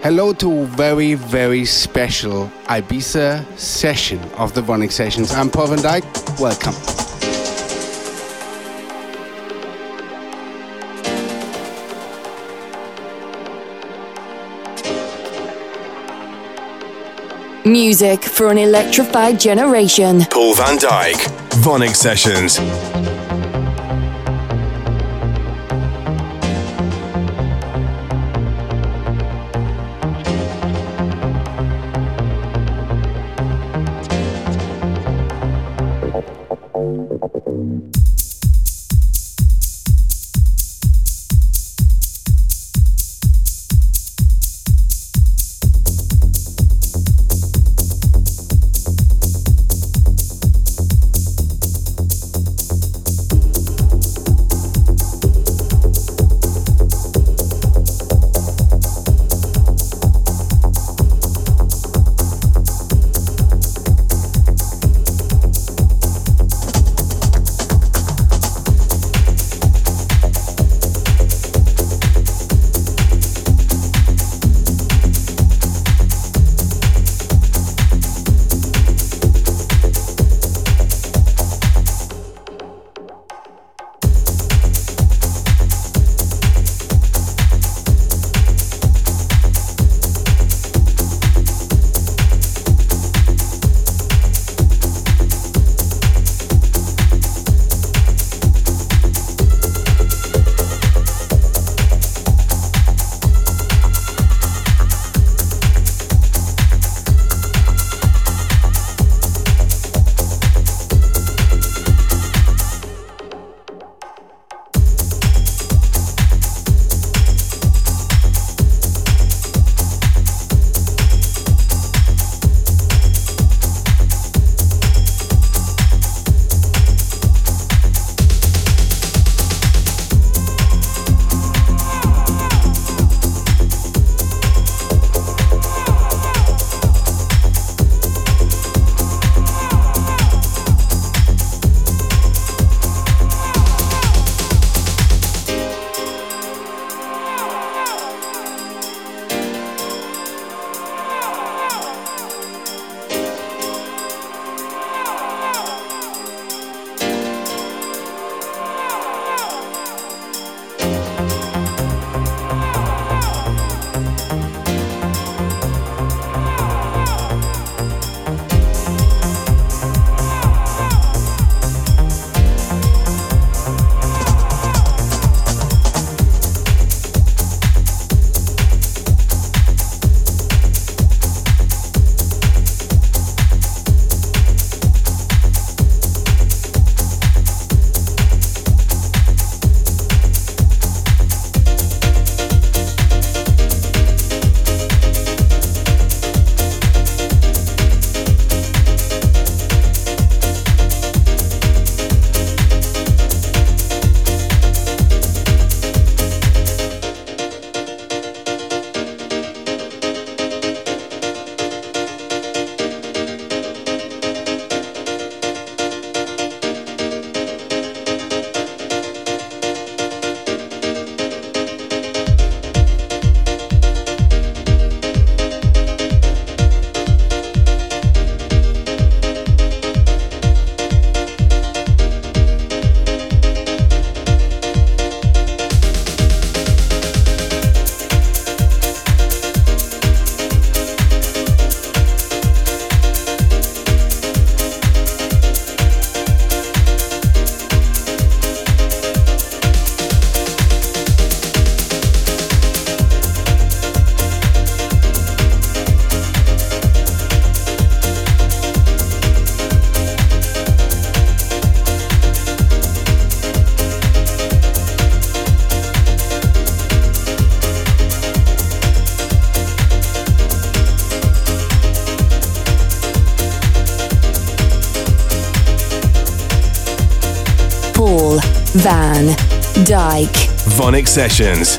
Hello to a very, very special Ibiza session of the VONYC Sessions. I'm Paul van Dyk. Welcome. Music for an electrified generation. Paul van Dyk. VONYC Sessions. Sessions.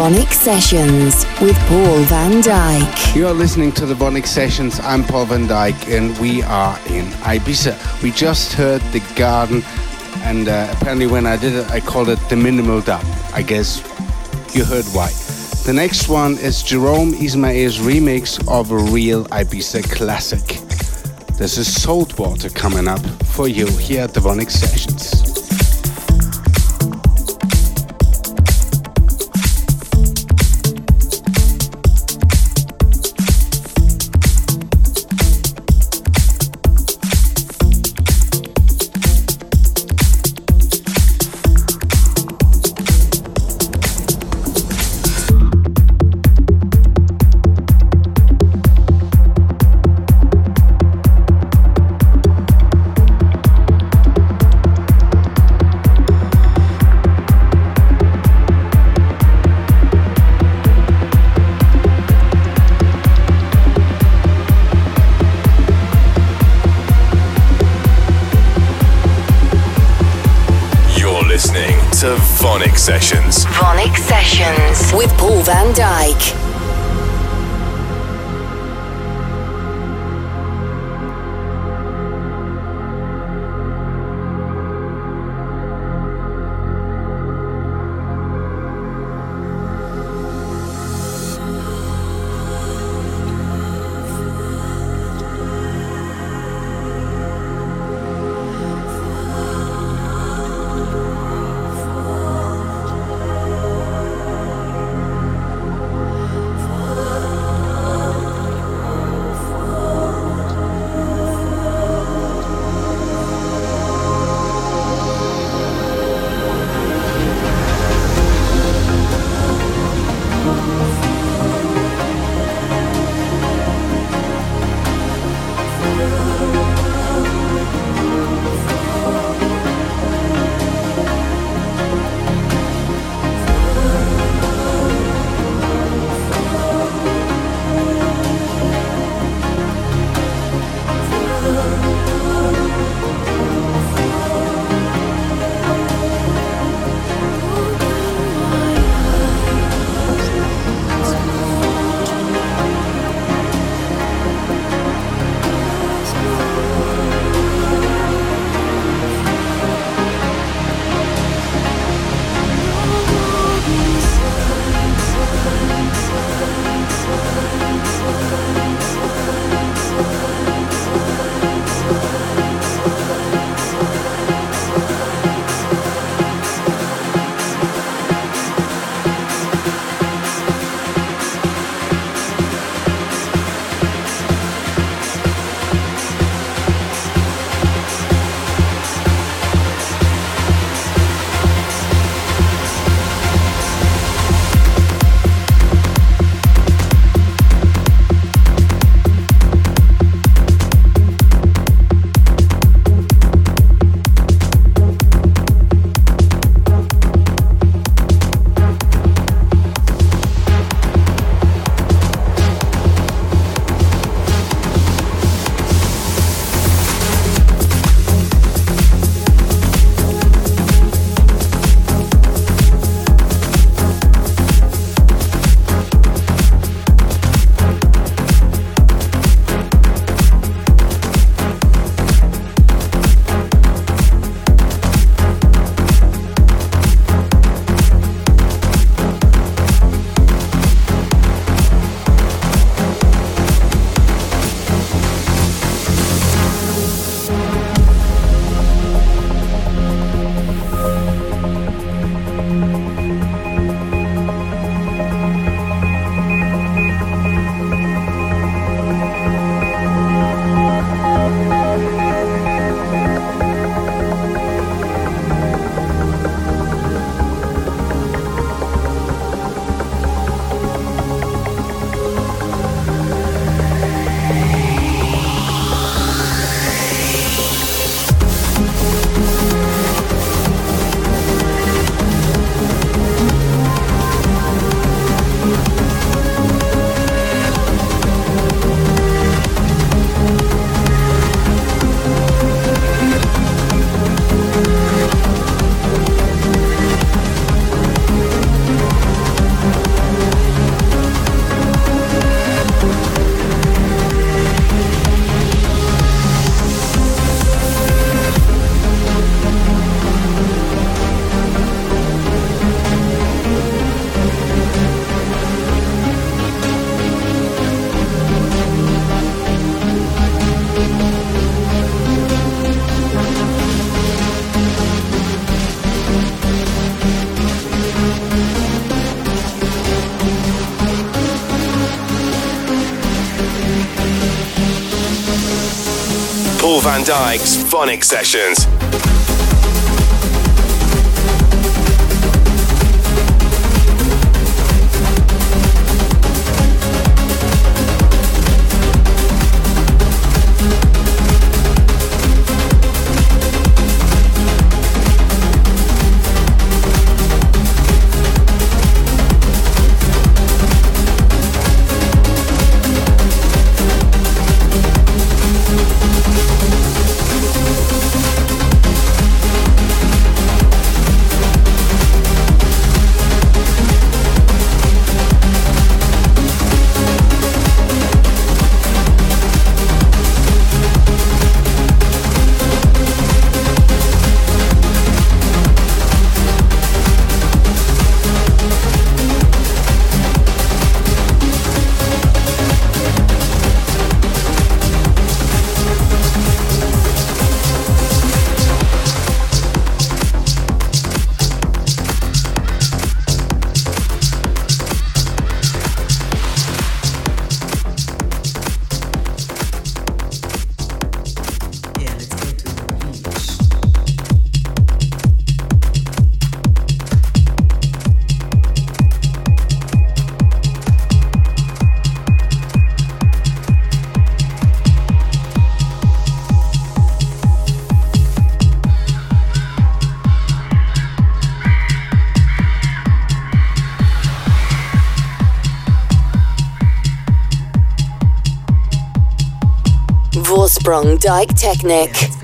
Is VONYC Sessions with Paul van Dyk. You are listening to the VONYC Sessions. I'm Paul van Dyk, and we are in Ibiza. We just heard The Garden, and uh, apparently, when I did it, I called it the minimal dub. I guess you heard why. The next one is Jerome Isma-Ae's remix of a real Ibiza classic. This is Saltwater coming up for you here at the VONYC Sessions. Sessions. Van Dyk's VONYC Sessions. Vorsprung Dyk Technik.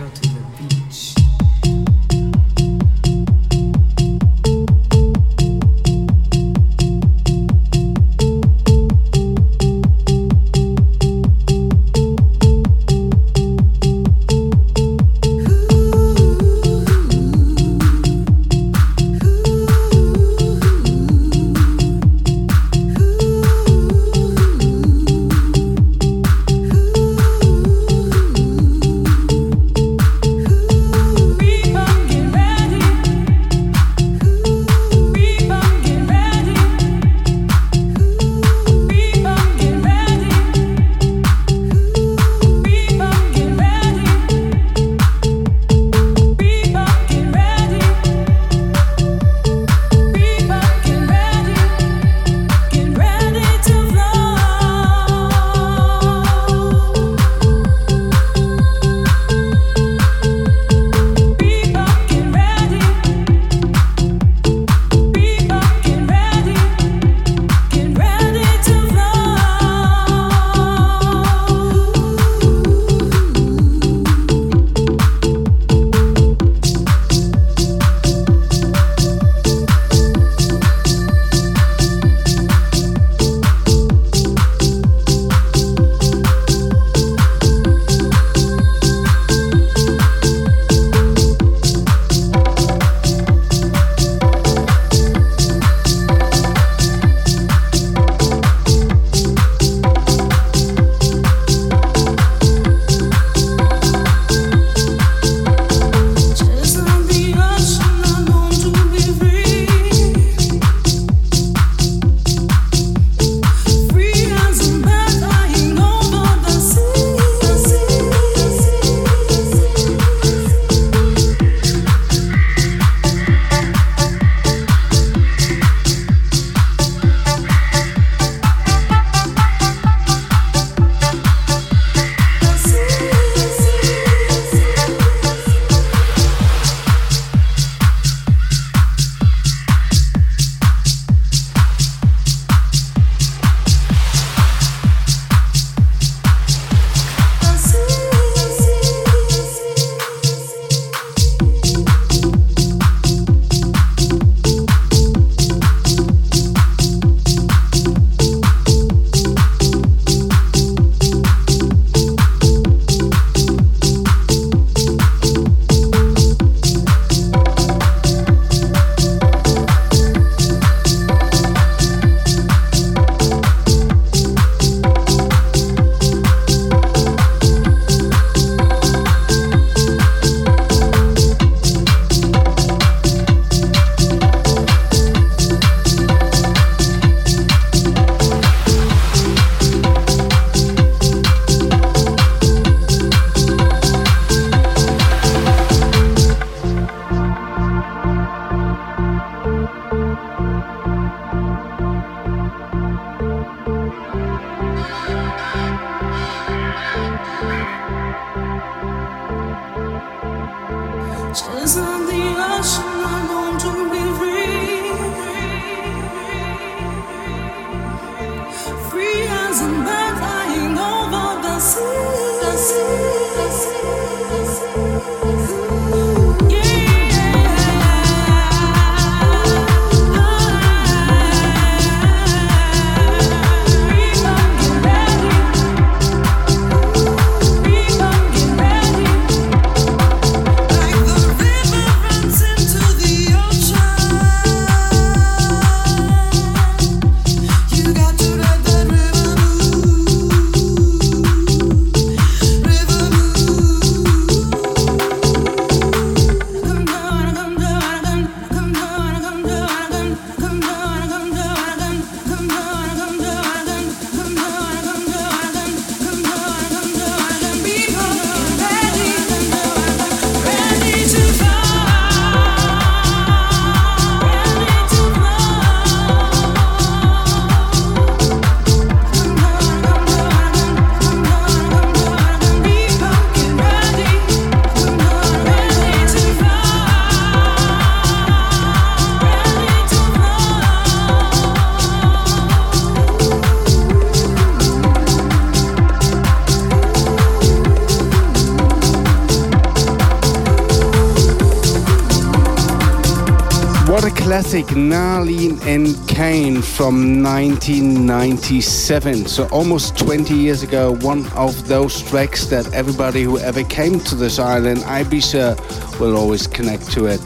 Classic and Kane from 1997. So almost 20 years ago, one of those tracks that everybody who ever came to this island, Ibiza, will always connect to it.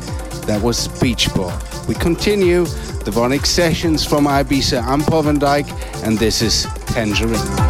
That was Beach Ball. We continue the VONYC sessions from Ibiza. I'm Paul van Dyk, and this is Tangerine.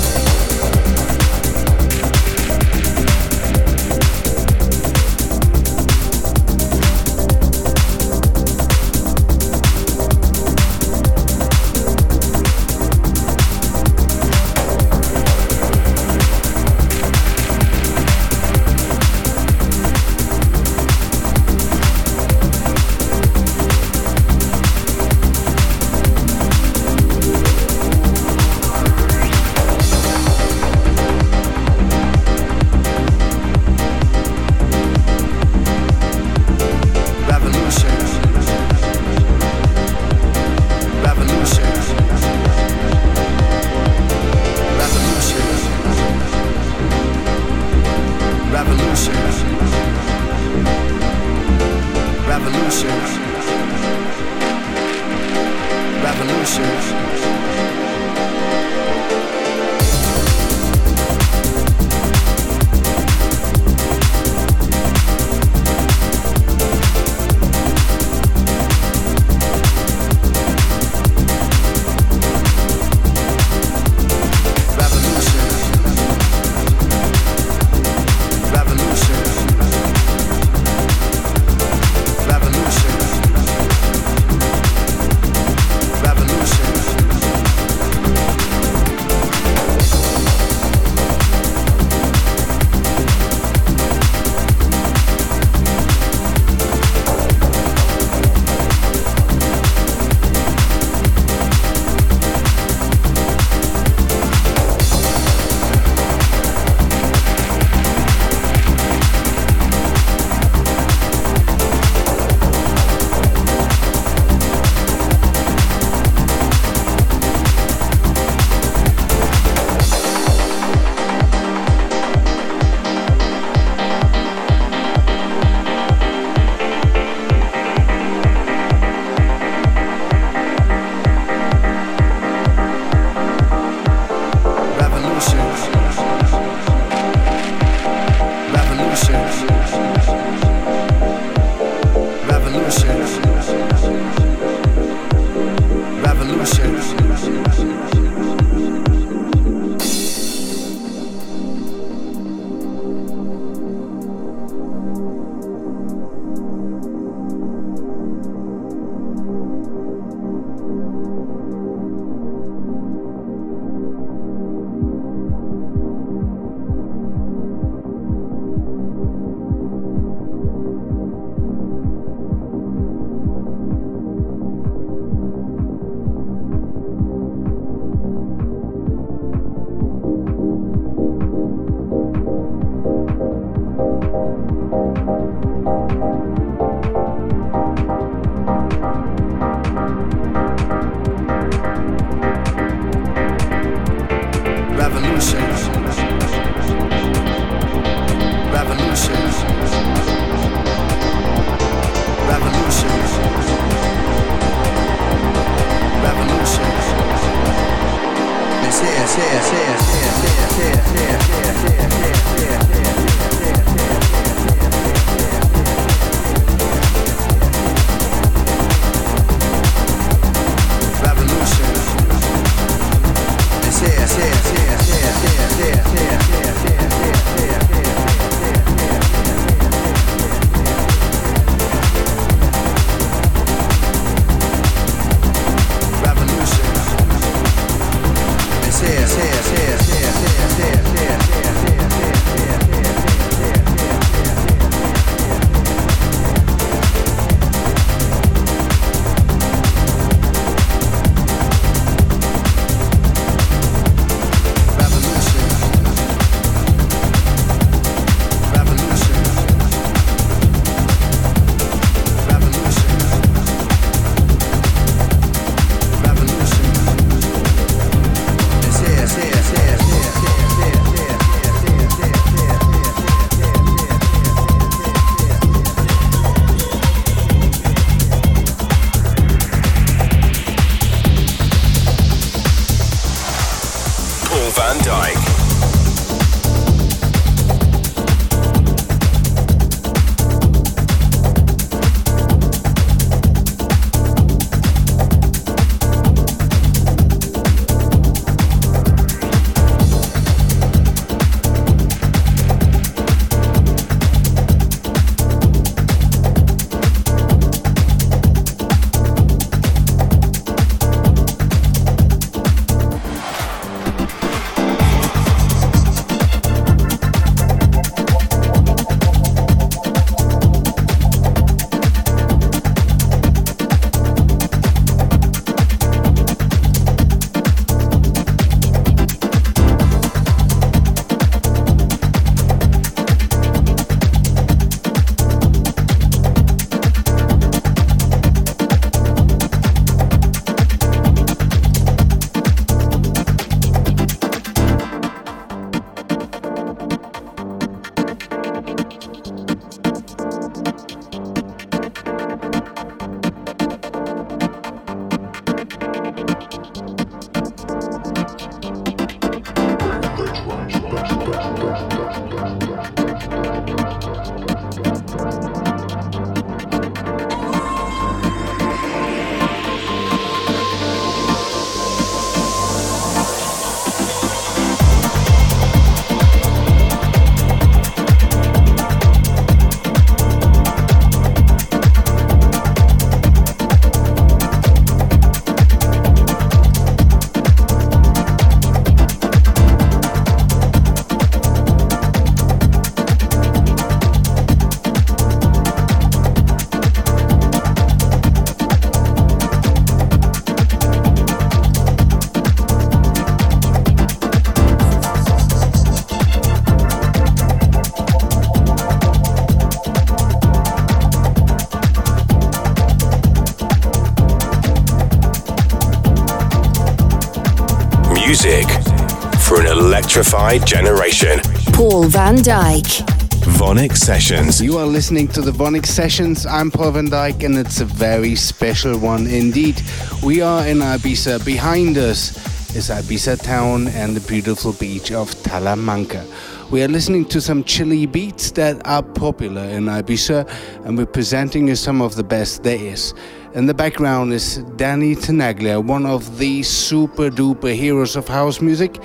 Electrified generation. Paul van Dyk. VONYC Sessions. You are listening to the VONYC Sessions. I'm Paul van Dyk, and it's a very special one indeed. We are in Ibiza. Behind us is Ibiza town and the beautiful beach of Talamanca. We are listening to some chilly beats that are popular in Ibiza, and we're presenting you some of the best there is. In the background is Danny Tenaglia, one of the super duper heroes of house music,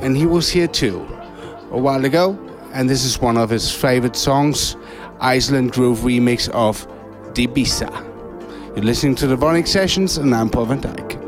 and he was here too a while ago, and this is one of his favorite songs, Iceland Groove remix of Dibisa. You're listening to the VONYC Sessions, and I'm Paul van Dyk.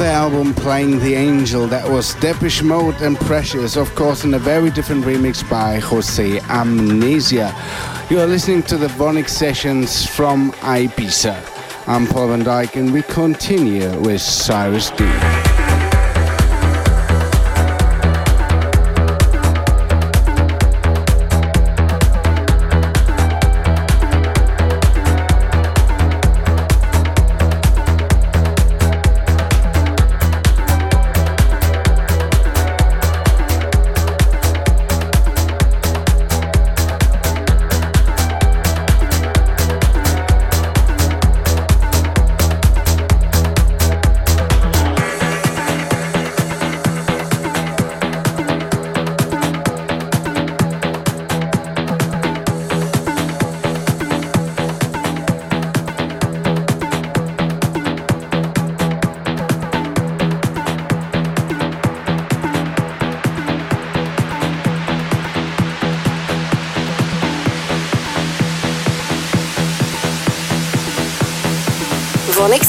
The album Playing the Angel, that was Depeche Mode and Precious, of course, in a very different remix by Jose Amnesia. You are listening to the VONYC sessions from Ibiza. I'm Paul van Dyk, and we continue with Cyrus D.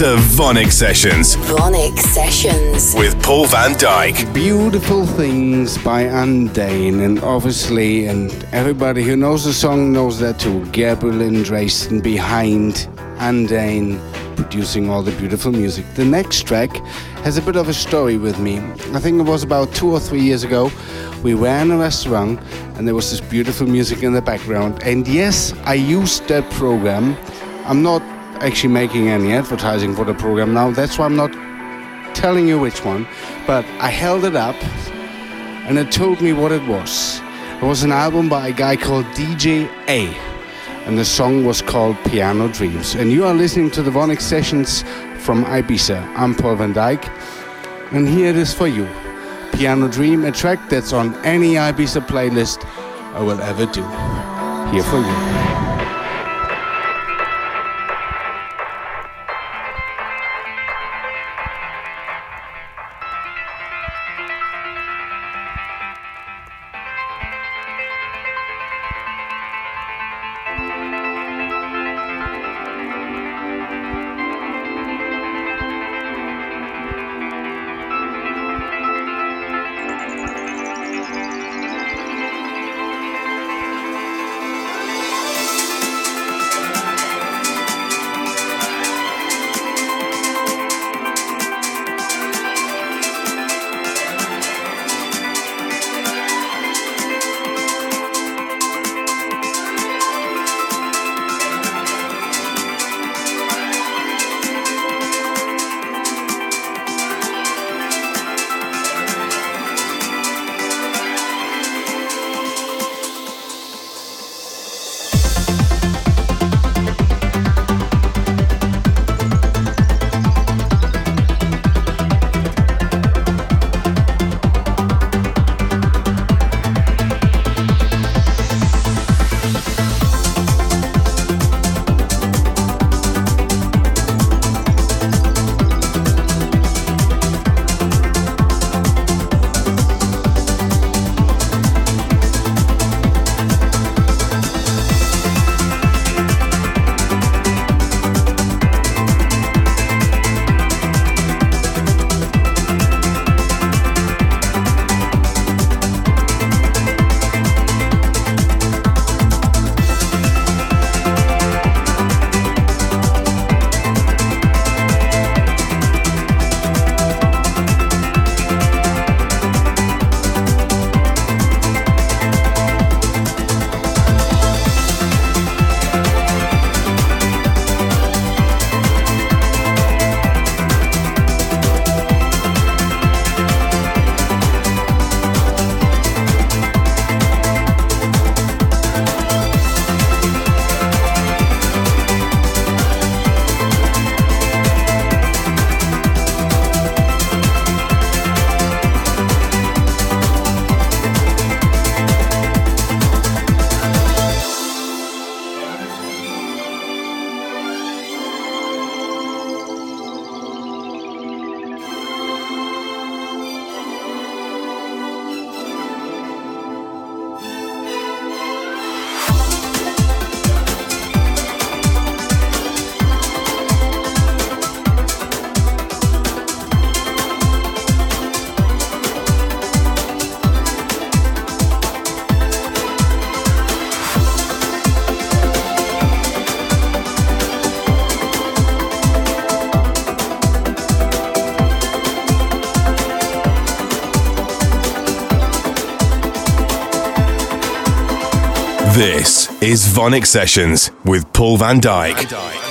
To VONYC Sessions. VONYC Sessions. With Paul van Dyk. Beautiful Things by Andain. And obviously, and everybody who knows the song knows that too. Gabriel and Dresden behind Andain producing all the beautiful music. The next track has a bit of a story with me. I think it was about two or three years ago. We were in a restaurant and there was this beautiful music in the background. And yes, I used that program. I'm not actually making any advertising for the program now. That's why I'm not telling you which one. But I held it up and it told me what it was. It was an album by a guy called DJ A. And the song was called Piano Dreams. And you are listening to the VONYC Sessions from Ibiza. I'm Paul van Dyk. And here it is for you. Piano Dream, a track that's on any Ibiza playlist I will ever do. Here for you. Is VONYC Sessions with Paul van Dyk. Sometimes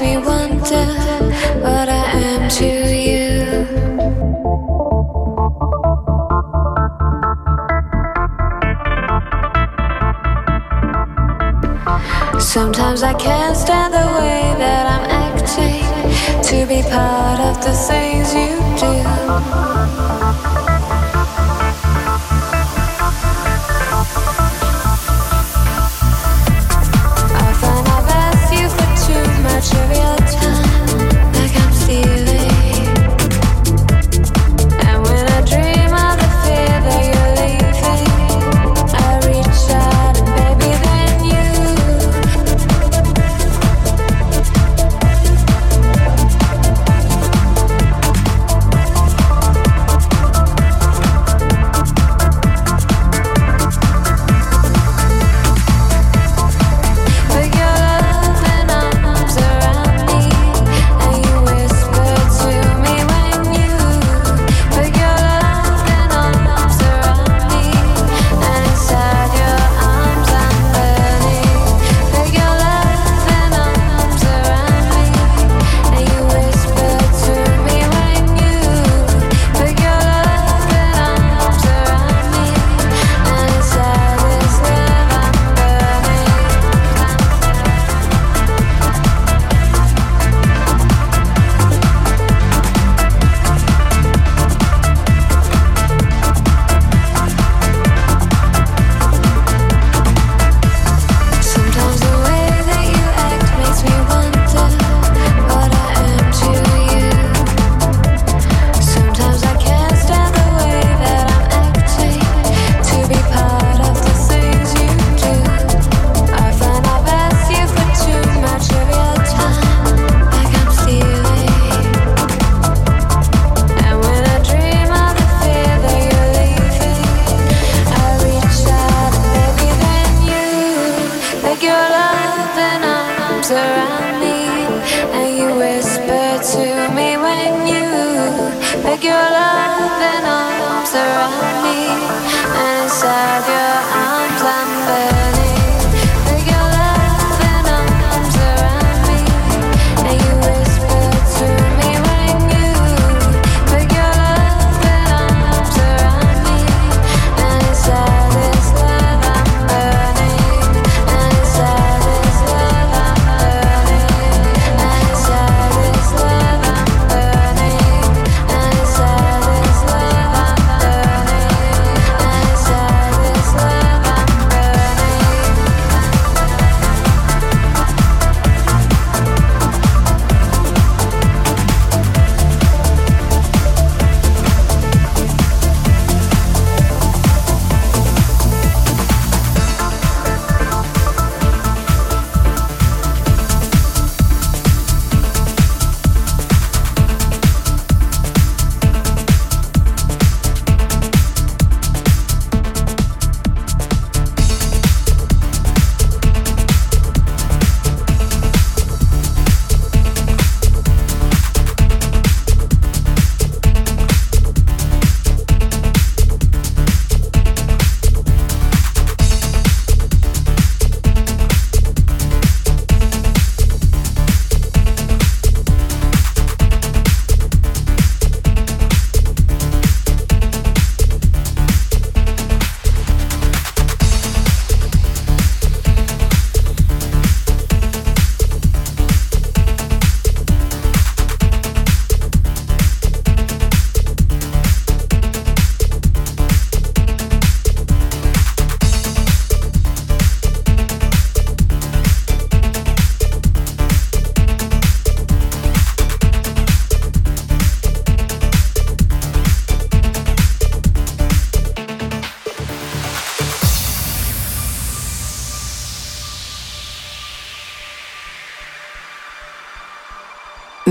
me wonder what I am to you. Sometimes I can't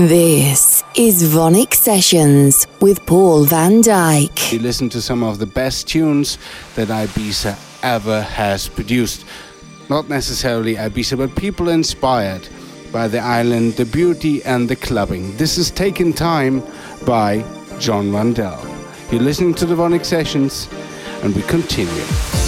This is VONYC Sessions with Paul van Dyk. You listen to some of the best tunes that Ibiza ever has produced. Not necessarily Ibiza, but people inspired by the island, the beauty, and the clubbing. This is Taken Time by John Rundell. You're listening to the VONYC Sessions, and we continue.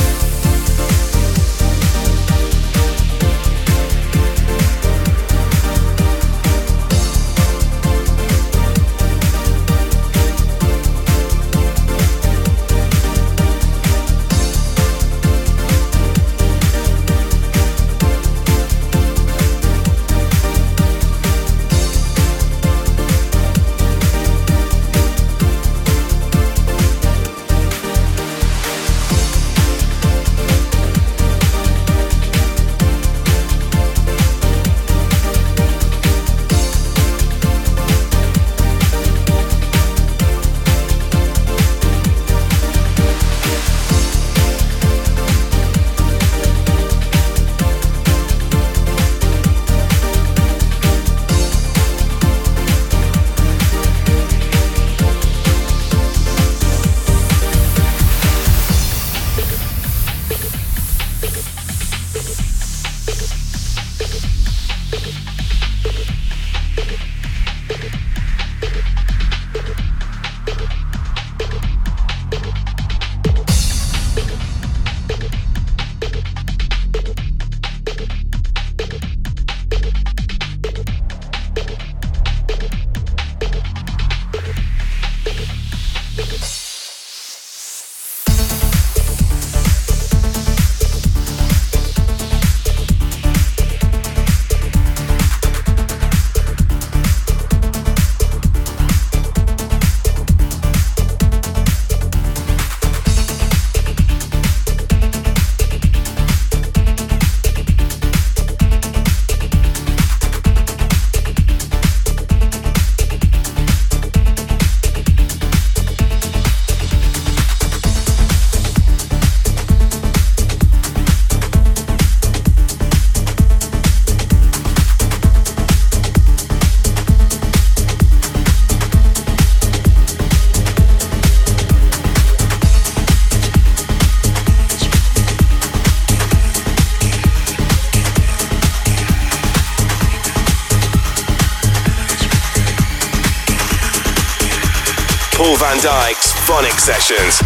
Sessions.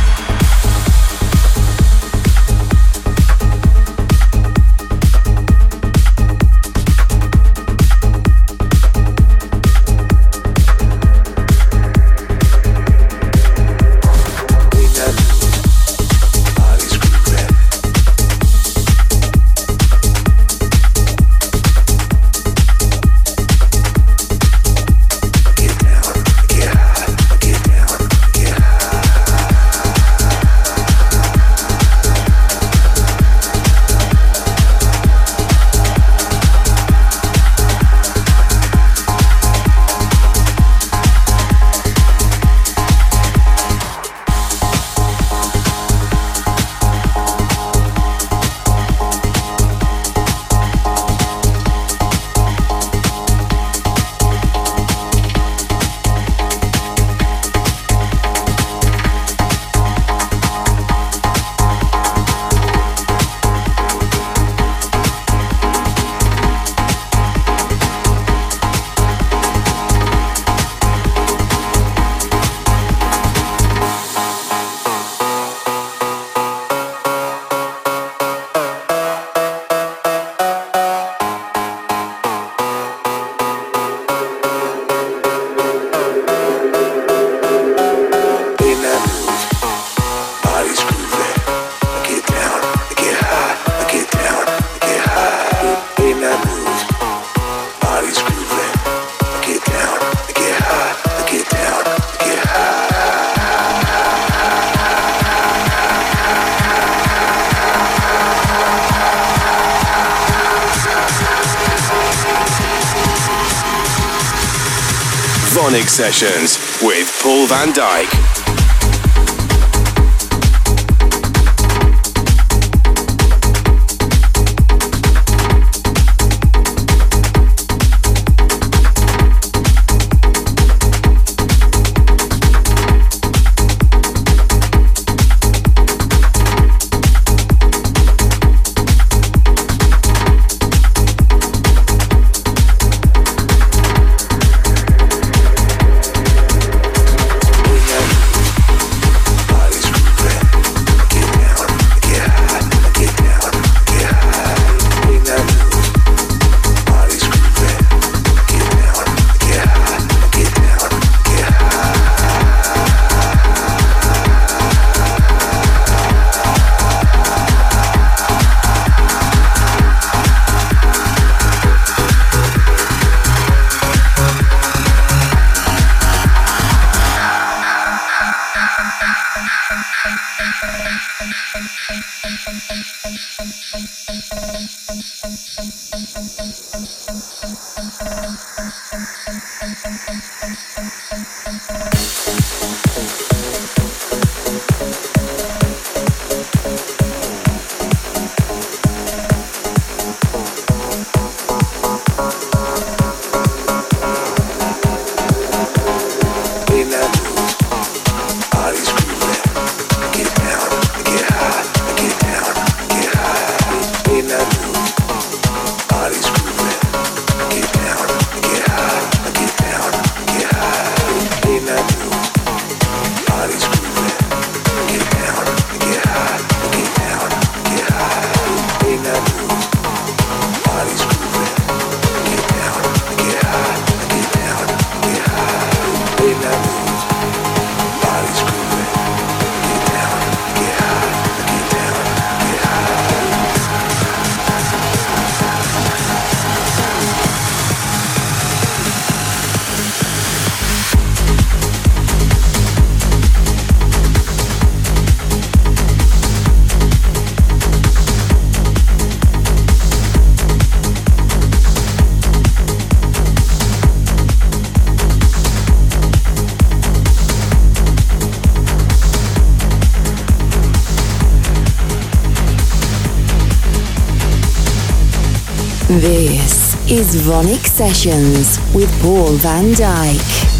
Sessions is VONYC Sessions with Paul van Dyk.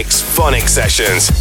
Dyk's VONYC Sessions.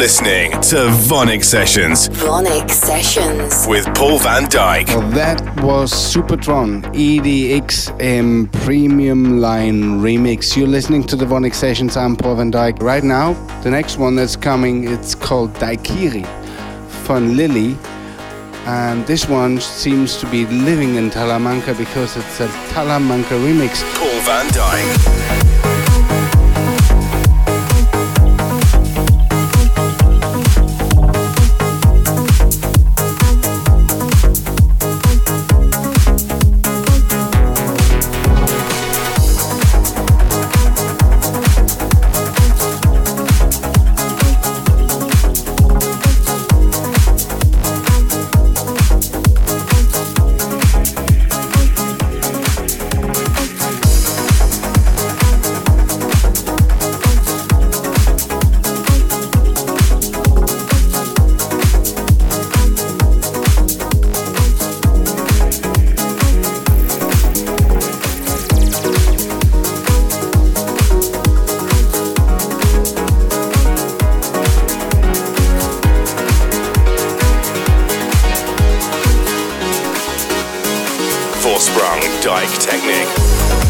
Listening to VONYC Sessions. VONYC Sessions. With Paul van Dyk. Well, that was Supertron EDXM Premium Line Remix. You're listening to the VONYC Sessions. I'm Paul van Dyk. Right now, the next one that's coming, it's called Daikiri from Lily. And this one seems to be living in Talamanca because it's a Talamanca remix. Paul van Dyk. VONYC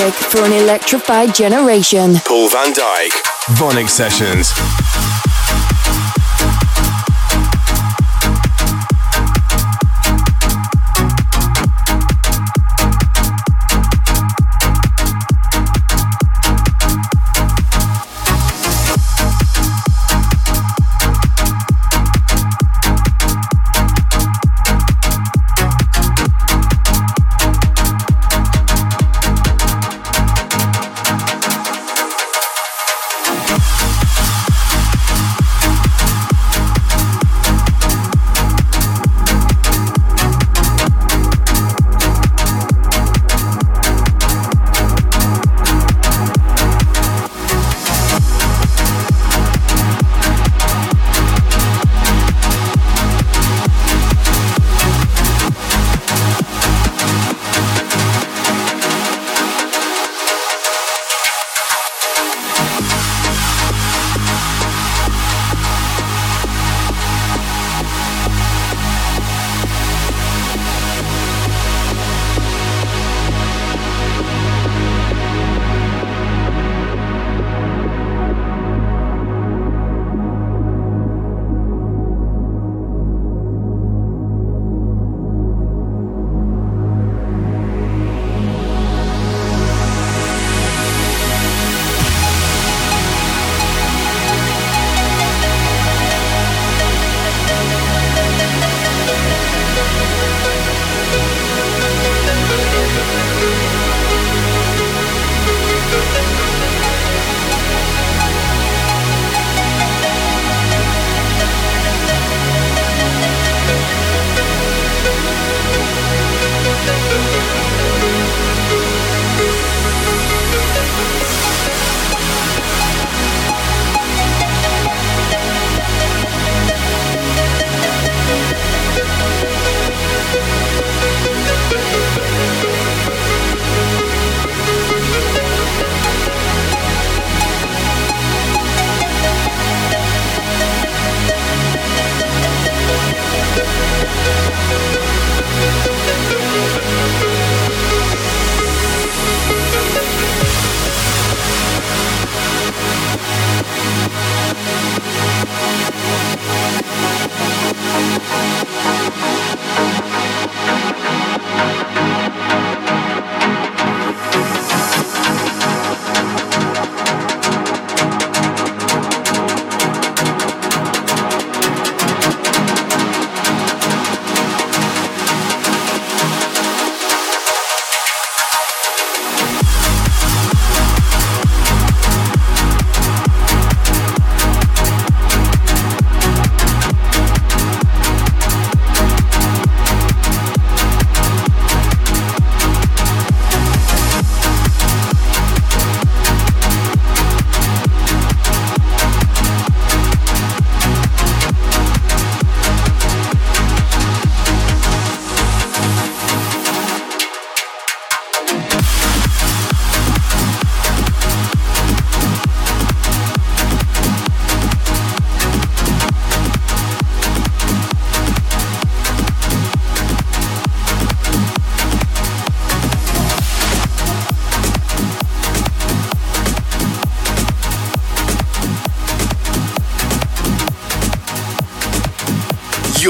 Music for an electrified generation. Paul van Dyk. VONYC Sessions.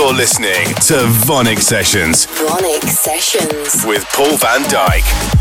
You're listening to VONYC Sessions. VONYC Sessions. With Paul van Dyk.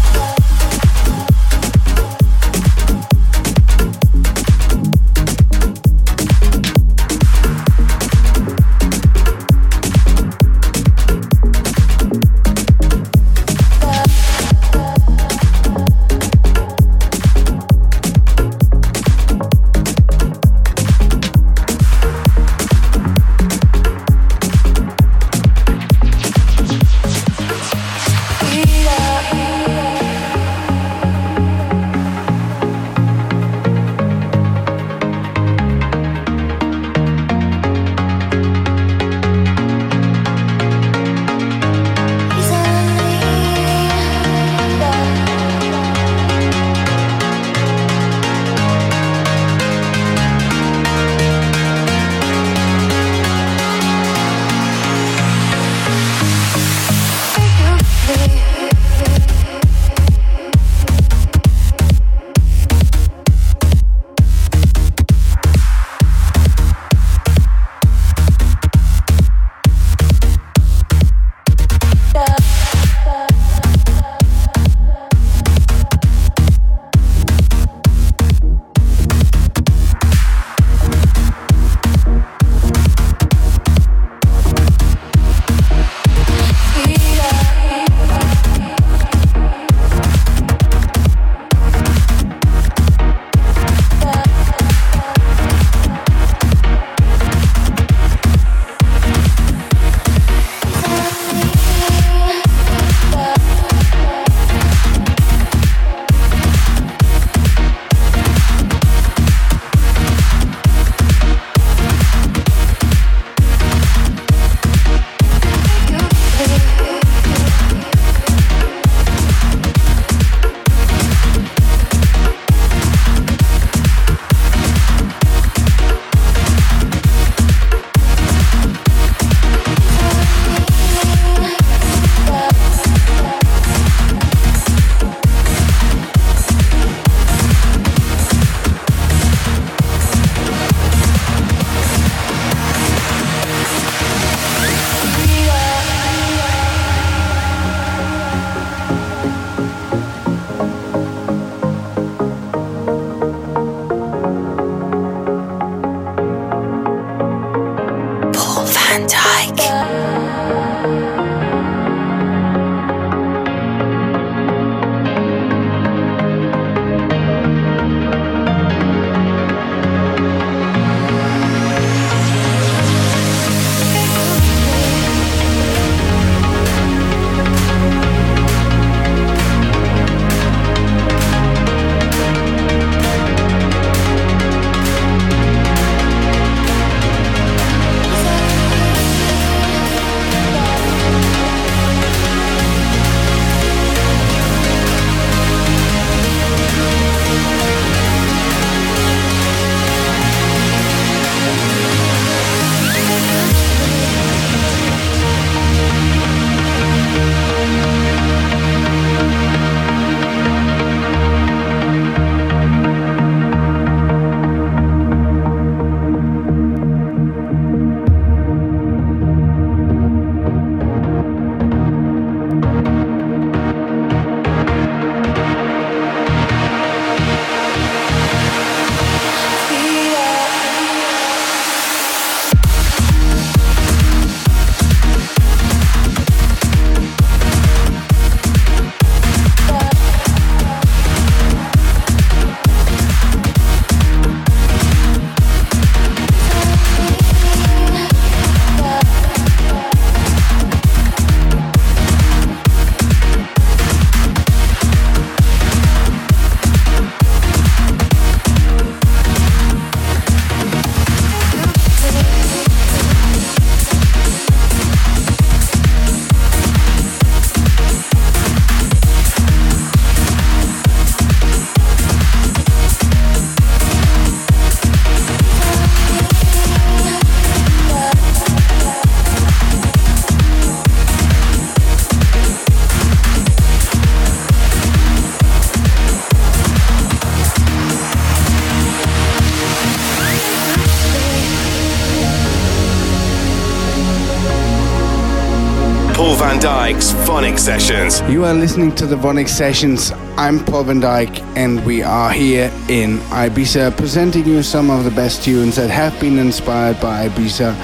VONYC Sessions. You are listening to the VONYC Sessions. I'm Paul van Dyk, and we are here in Ibiza presenting you some of the best tunes that have been inspired by Ibiza,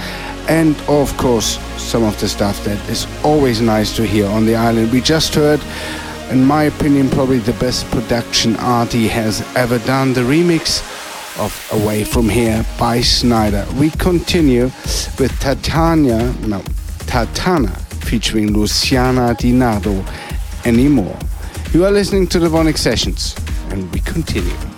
and of course, some of the stuff that is always nice to hear on the island. We just heard, in my opinion, probably the best production Arty has ever done the remix of Away From Here by Sneijder. We continue with Tatania, no, Tatana featuring Luciana Di Nardo anymore. You are listening to the VONYC Sessions, and we continue.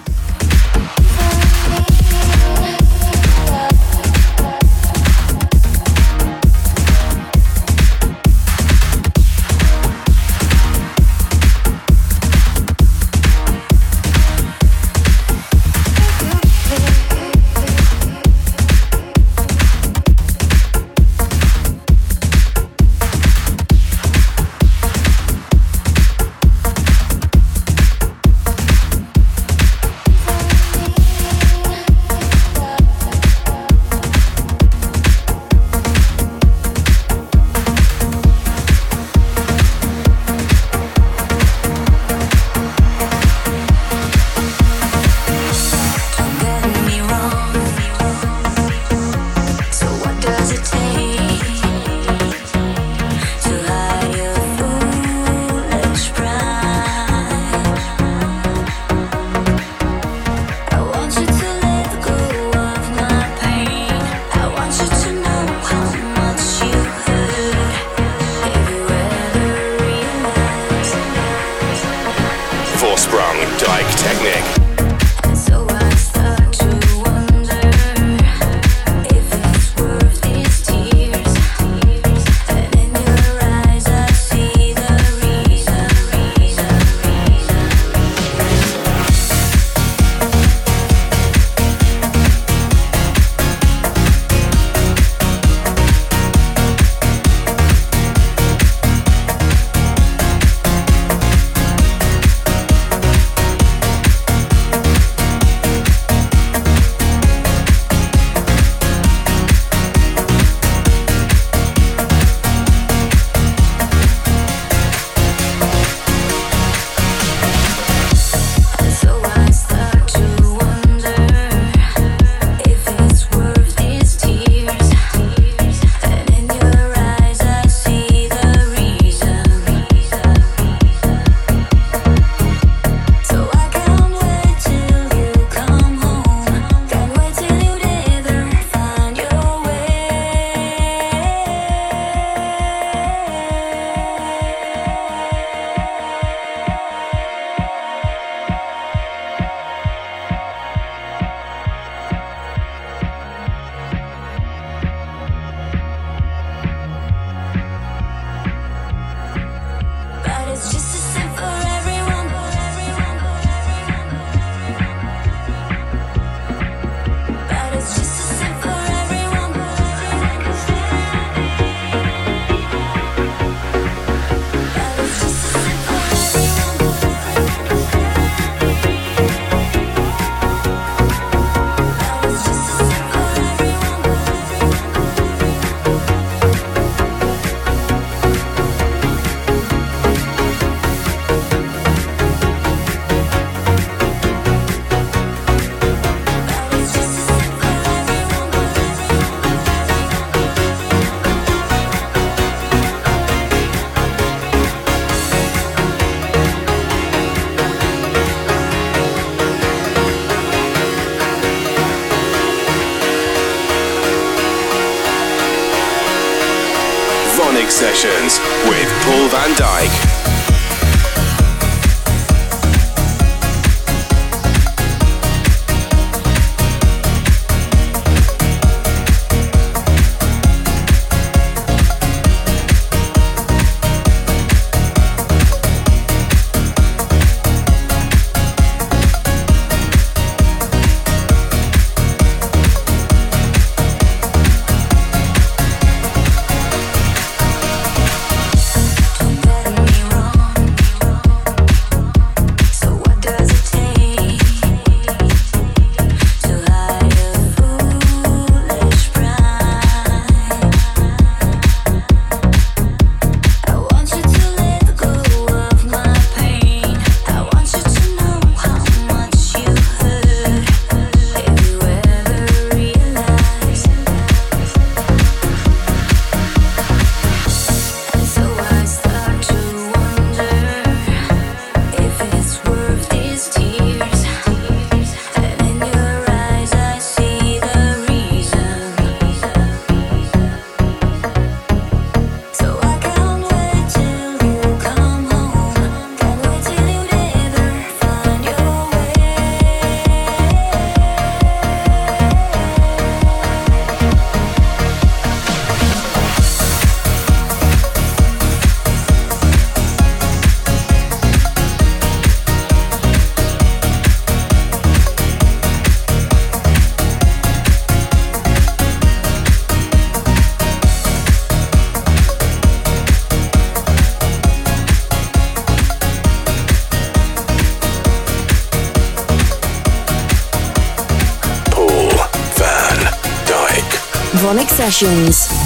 Sessions.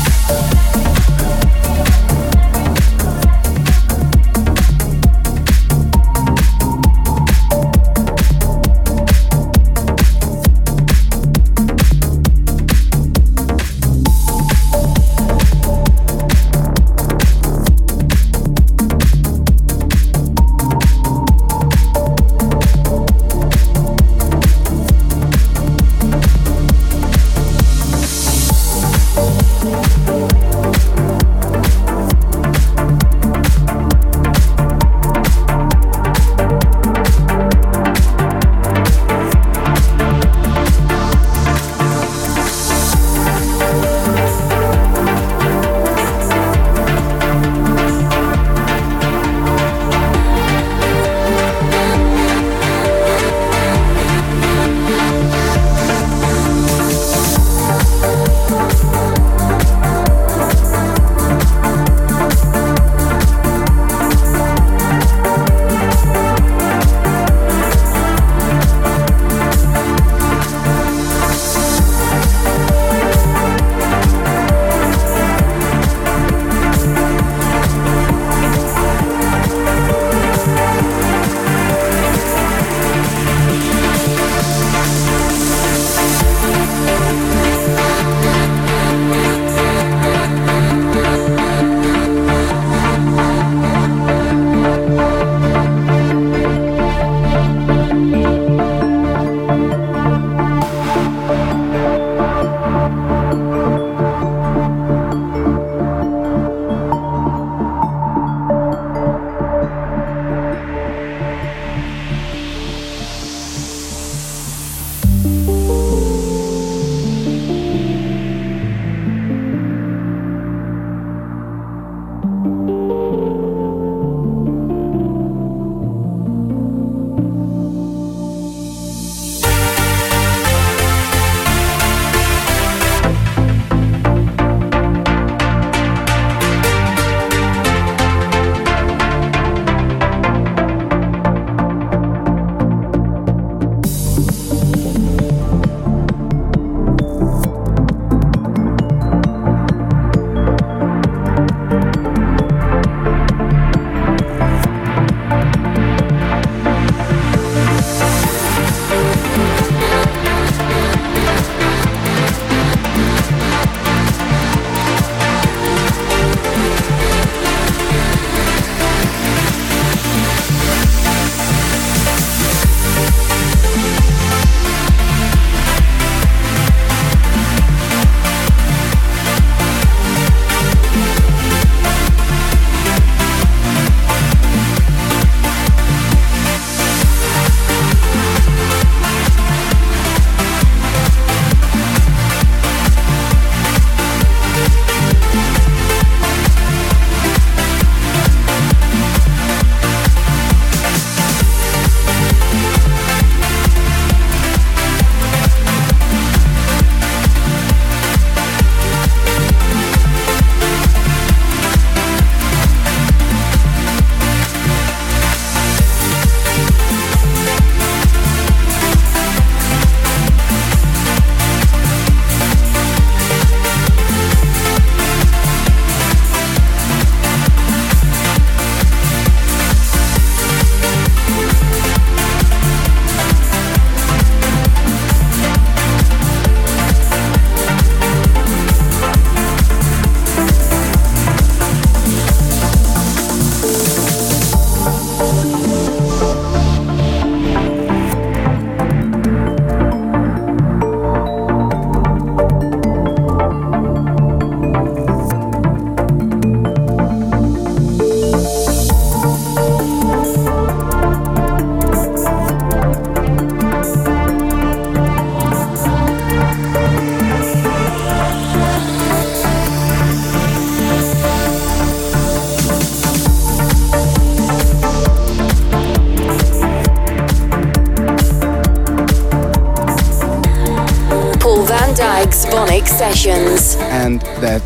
And that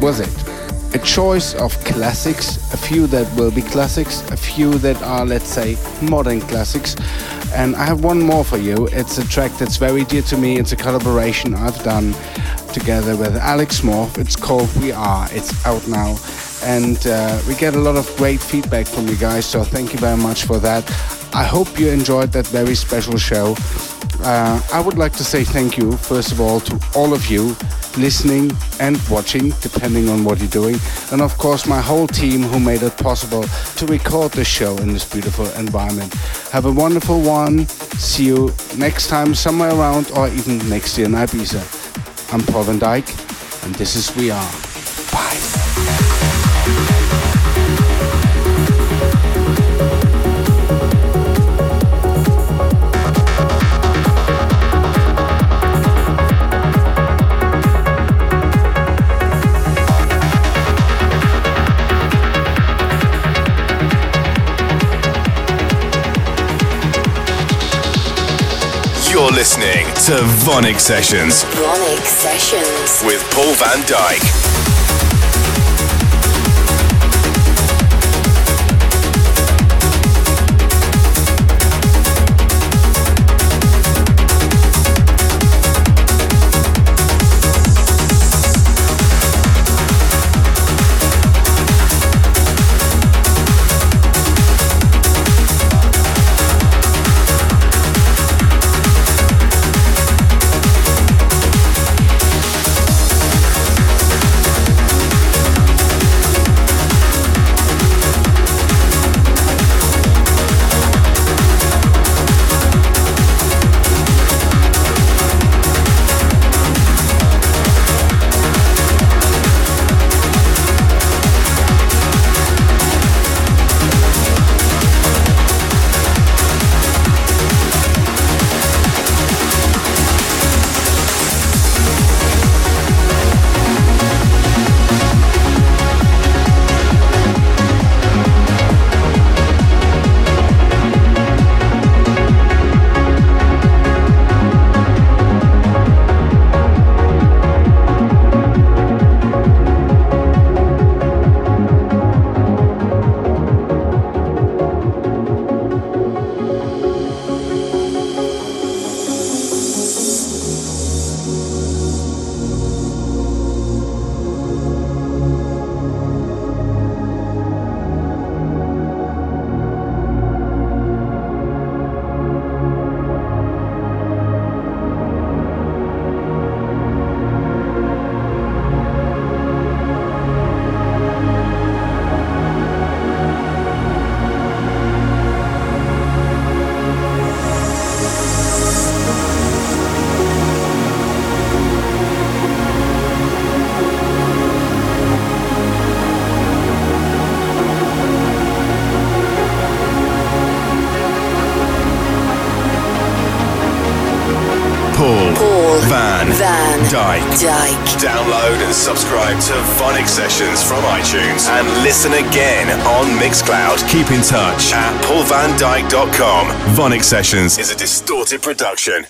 was it. A choice of classics, a few that will be classics, a few that are, let's say, modern classics. And I have one more for you. It's a track that's very dear to me. It's a collaboration I've done together with Alex Morph. It's called We Are. It's out now. And uh, we get a lot of great feedback from you guys, so thank you very much for that. I hope you enjoyed that very special show. Uh, I would like to say thank you, first of all, to all of you listening and watching, depending on what you're doing. And of course, my whole team who made it possible to record this show in this beautiful environment. Have a wonderful one. See you next time, somewhere around, or even next year in Ibiza. I'm Paul van Dyk, and this is We Are. Bye. Listening to VONYC Sessions. VONYC Sessions. With Paul van Dyk. Listen again on Mixcloud. Keep in touch at paulvandyk.com. VONYC Sessions is a distorted production.